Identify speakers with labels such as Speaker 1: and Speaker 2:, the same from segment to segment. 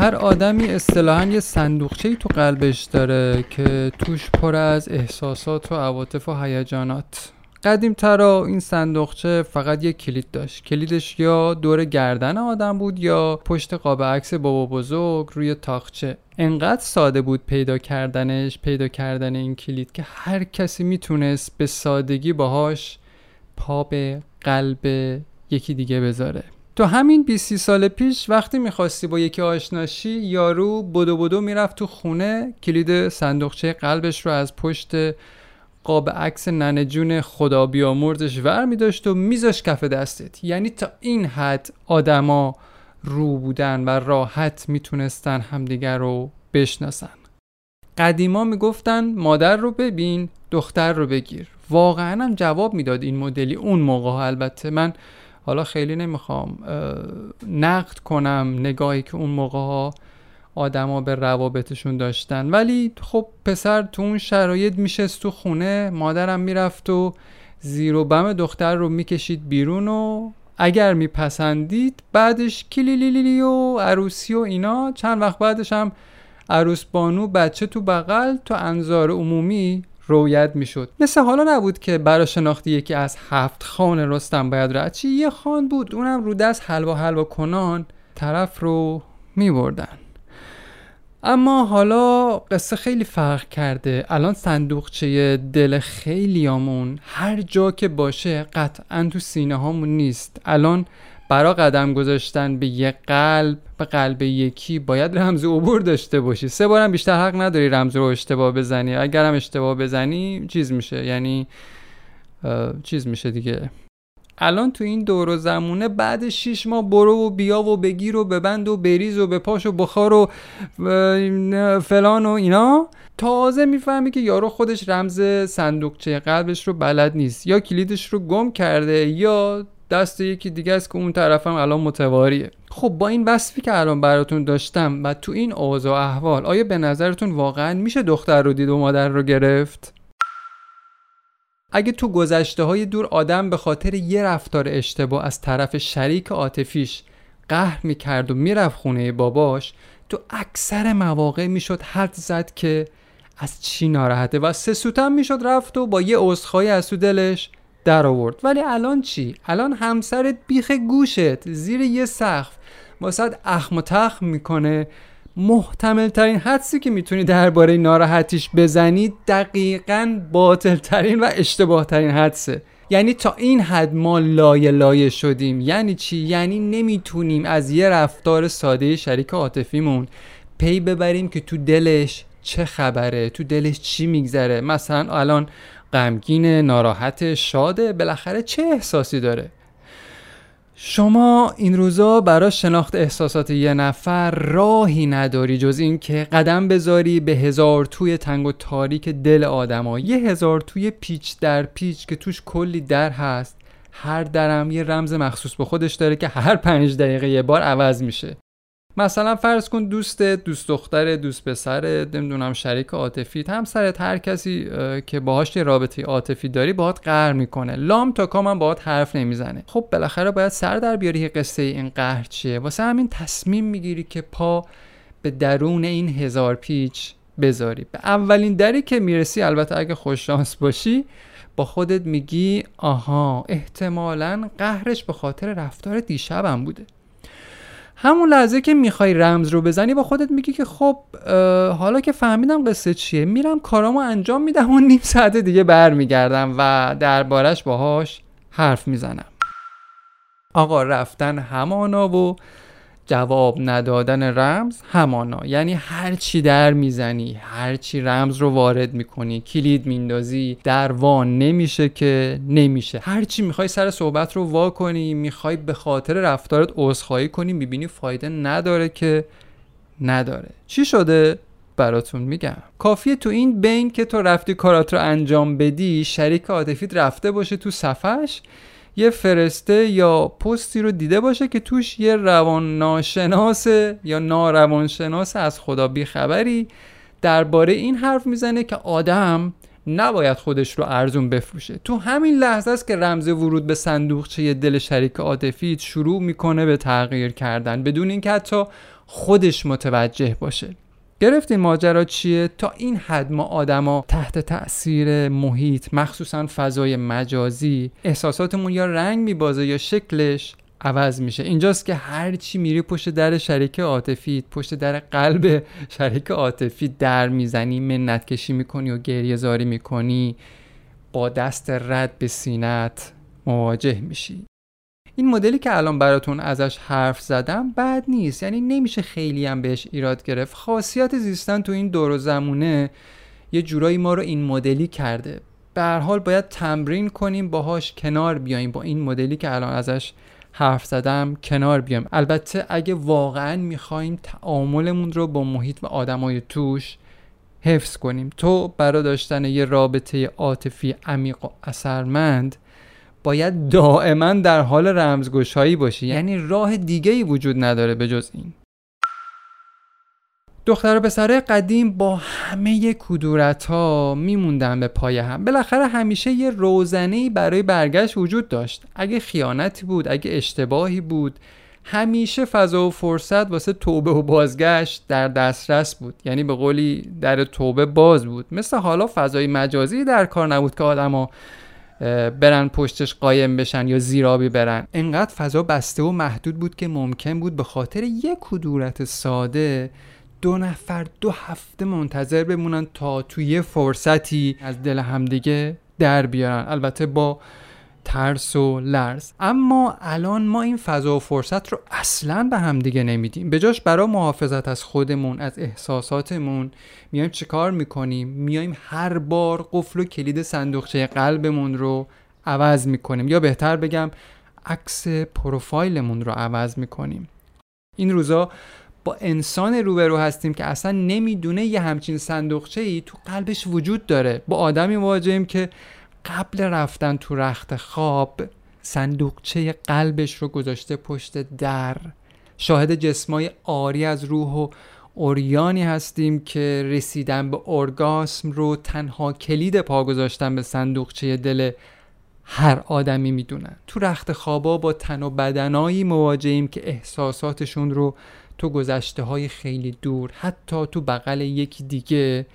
Speaker 1: هر آدمی اصطلاحا یه صندوقچه تو قلبش داره که توش پر از احساسات و عواطف و هیجانات. قدیم ترا این صندوقچه فقط یک کلید داشت. کلیدش یا دور گردن آدم بود یا پشت قاب عکس بابا بزرگ روی تاخچه. انقدر ساده بود پیدا کردنش پیدا کردن این کلید که هر کسی می‌تونست به سادگی باهاش پا به قلب یکی دیگه بذاره. تو همین 20 سال پیش وقتی می‌خواستی با یکی آشناشی یارو بدو بدو می‌رفت تو خونه کلید صندوقچه قلبش رو از پشت قاب عکس ننه جون خدا بیامرزش ور می داشت و میذاش کف دستت. یعنی تا این حد آدما رو بودن و راحت می‌تونستن همدیگر رو بشناسن. قدیما می‌گفتن مادر رو ببین دختر رو بگیر. واقعا هم جواب می‌داد این مدلی اون موقع البته من حالا خیلی نمی‌خوام نقد کنم نگاهی که اون موقع ها آدما به روابطشون داشتن. ولی خب پسر تو اون شرایط میشست تو خونه مادرم می‌رفت و زیر و بم دختر رو می‌کشید بیرون و اگر میپسندید بعدش کلیلیلی و عروسی و اینا. چند وقت بعدش هم عروس بانو بچه تو بغل تو انظار عمومی رویت می‌شد. مثل حالا نبود که برا شناختی یکی از هفت خان رستم باید رد چی یه خان بود اونم رو دست حلوا حلوا کنان طرف رو میبردن. اما حالا قصه خیلی فرق کرده. الان صندوقچه دل خیلیامون هر جا که باشه قطعا تو سینه هامون نیست. الان برا قدم گذاشتن به یه قلب به قلب یکی باید رمز عبور داشته باشی. سه بارم بیشتر حق نداری رمز رو اشتباه بزنی. اگرم اشتباه بزنی چیز میشه. یعنی چیز میشه دیگه. الان تو این دور و زمونه بعد شیش ماه برو و بیا و بگیر و ببند و بریز و بپاش و بخار و فلان و اینا. تازه می‌فهمی که یارو خودش رمز صندوقچه قلبش رو بلد نیست. یا کلیدش رو گم کرده یا دست یکی دیگه است که اون طرفم الان متواریه خب با این وصفی که الان براتون داشتم و تو این اوضاع احوال آیا به نظرتون واقعا میشه دختر رو دید و مادر رو گرفت؟ اگه تو گذشته های دور آدم به خاطر یه رفتار اشتباه از طرف شریک عاطفیش قهر می‌کرد و می‌رفت خونه باباش تو اکثر مواقع می‌شد حد زد که از چی ناراحته و سه سوتم می‌شد رفت و با یه عذرخواهی از تو دلش در آورد. ولی الان چی؟ الان همسرت بیخ گوشت زیر یه سقف. واسه اخم و تخم می‌کنه. محتمل ترین حدسی که می‌تونی درباره ناراحتیش بزنی دقیقا باطل ترین و اشتباه ترین حدسه. یعنی تا این حد ما لایه لایه شدیم. یعنی چی؟ یعنی نمی‌تونیم از یه رفتار ساده شریک عاطفیمون پی ببریم که تو دلش چه خبره تو دلش چی میگذره. مثلا الان غمگین ناراحت شاده بالاخره چه احساسی داره؟ شما این روزا برای شناخت احساسات یه نفر راهی نداری جز این که قدم بذاری به هزار توی تنگ و تاریک دل آدما. یه هزار توی پیچ در پیچ که توش کلی در هست هر درم یه رمز مخصوص به خودش داره که هر پنج دقیقه یه بار عوض میشه. مثلا فرض کن دوست دوست دختر دوست پسر نمی‌دونم شریک عاطفی همسرت هر کسی که باهاش رابطه عاطفی داری باهات قهر می‌کنه. لام تا کام هم باهات حرف نمی‌زنه. خب بالاخره باید سر در بیاری قصه این قهر چیه. واسه همین تصمیم می‌گیری که پا به درون این هزار پیچ بذاری. به اولین دری که می‌رسی البته اگه خوششانس باشی با خودت میگی آها احتمالا قهرش به خاطر رفتار دیشبم بوده. همون لحظه که می‌خوای رمز رو بزنی با خودت میگی که خب حالا که فهمیدم قصه چیه میرم کارامو انجام میدم و نیم ساعت دیگه برمیگردم و دربارش باهاش حرف می‌زنم. آقا رفتن همانا و جواب ندادن رمز همانا. یعنی هر چی در می‌زنی هر چی رمز رو وارد می‌کنی کلید میندازی در وا نمیشه که نمیشه. هر چی می‌خوای سر صحبت رو وا کنی می‌خوای به خاطر رفتارت عذرخواهی کنی می‌بینی فایده نداره که نداره. چی شده؟ براتون میگم. کافیه تو این بین که تو رفتی کارات رو انجام بدی شریک عاطفیت رفته باشه تو صفش یه فرسته یا پستی رو دیده باشه که توش یه روان ناشناس یا ناروانشناس از خدا بیخبری درباره این حرف می‌زنه که آدم نباید خودش رو ارزون بفروشه. تو همین لحظه است که رمز ورود به صندوقچه دل شریک عاطفی شروع می‌کنه به تغییر کردن بدون اینکه حتی خودش متوجه باشه. گرفتین ماجرا چیه؟ تا این حد ما آدما تحت تاثیر محیط مخصوصا فضای مجازی احساساتمون یا رنگ میبازه یا شکلش عوض میشه. اینجاست که هر چی میری پشت در شریک عاطفی پشت در قلب شریک عاطفی در می‌زنی منت کشی می‌کنی و گریه زاری می‌کنی با دست رد به سینت مواجه میشی. این مدلی که الان براتون ازش حرف زدم بد نیست. یعنی نمیشه خیلی هم بهش ایراد گرفت. خاصیت زیستن تو این دور و زمونه یه جورایی ما رو این مدلی کرده. به هر حال باید تمرین کنیم باهاش کنار بیایم با این مدلی که الان ازش حرف زدم کنار بیایم البته اگه واقعا می‌خوایم تعاملمون رو با محیط و آدمای توش حفظ کنیم. تو برای داشتن یه رابطه عاطفی عمیق و اثرمند باید دائما در حال رمزگشایی باشی. یعنی راه دیگه ای وجود نداره به جز این. دختر و پسرای قدیم با همه کدورت ها میموندن به پای هم. بالاخره همیشه یه روزنه برای برگشت وجود داشت. اگه خیانتی بود اگه اشتباهی بود همیشه فضا و فرصت واسه توبه و بازگشت در دسترس بود. یعنی به قولی در توبه باز بود. مثل حالا فضای مجازی در کار نبود که آدما برن پشتش قایم بشن یا زیرابی برن. انقدر فضا بسته و محدود بود که ممکن بود به خاطر یک کدورت ساده دو نفر دو هفته منتظر بمونن تا توی فرصتی از دل همدیگه در بیارن. البته با ترس و لرز. اما الان ما این فضا و فرصت رو اصلا به هم دیگه نمیدیم. به جاش برای محافظت از خودمون از احساساتمون میایم چیکار می‌کنیم؟ میایم هر بار قفل و کلید صندوقچه قلبمون رو عوض می‌کنیم. یا بهتر بگم عکس پروفایلمون رو عوض می‌کنیم. این روزا با انسان روبرو هستیم که اصلا نمی‌دونه یه همچین صندوقچه ای تو قلبش وجود داره. با آدمی مواجهیم که قبل رفتن تو رخت خواب صندوقچه قلبش رو گذاشته پشت در. شاهد جسمای آری از روح و اوریانی هستیم که رسیدن به ارگاسم رو تنها کلید پا گذاشتن به صندوقچه دل هر آدمی می‌دونن تو رخت خوابا با تن و بدنایی مواجهیم که احساساتشون رو تو گذشته های خیلی دور حتی تو بغل یکی دیگه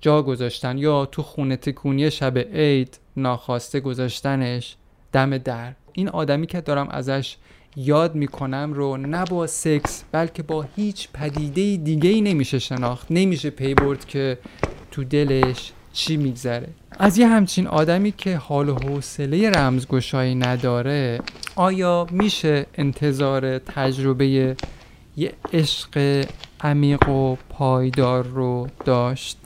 Speaker 1: جا گذاشتن یا تو خونه تکونی شب عید. ناخواسته گذاشتنش دم در. این آدمی که دارم ازش یاد می‌کنم رو نه با سکس بلکه با هیچ پدیده دیگه ای نمیشه شناخت. نمیشه پی برد که تو دلش چی میگذره. از یه همچین آدمی که حال و حوصله رمزگشایی نداره آیا میشه انتظار تجربه یه عشق عمیق و پایدار رو داشت؟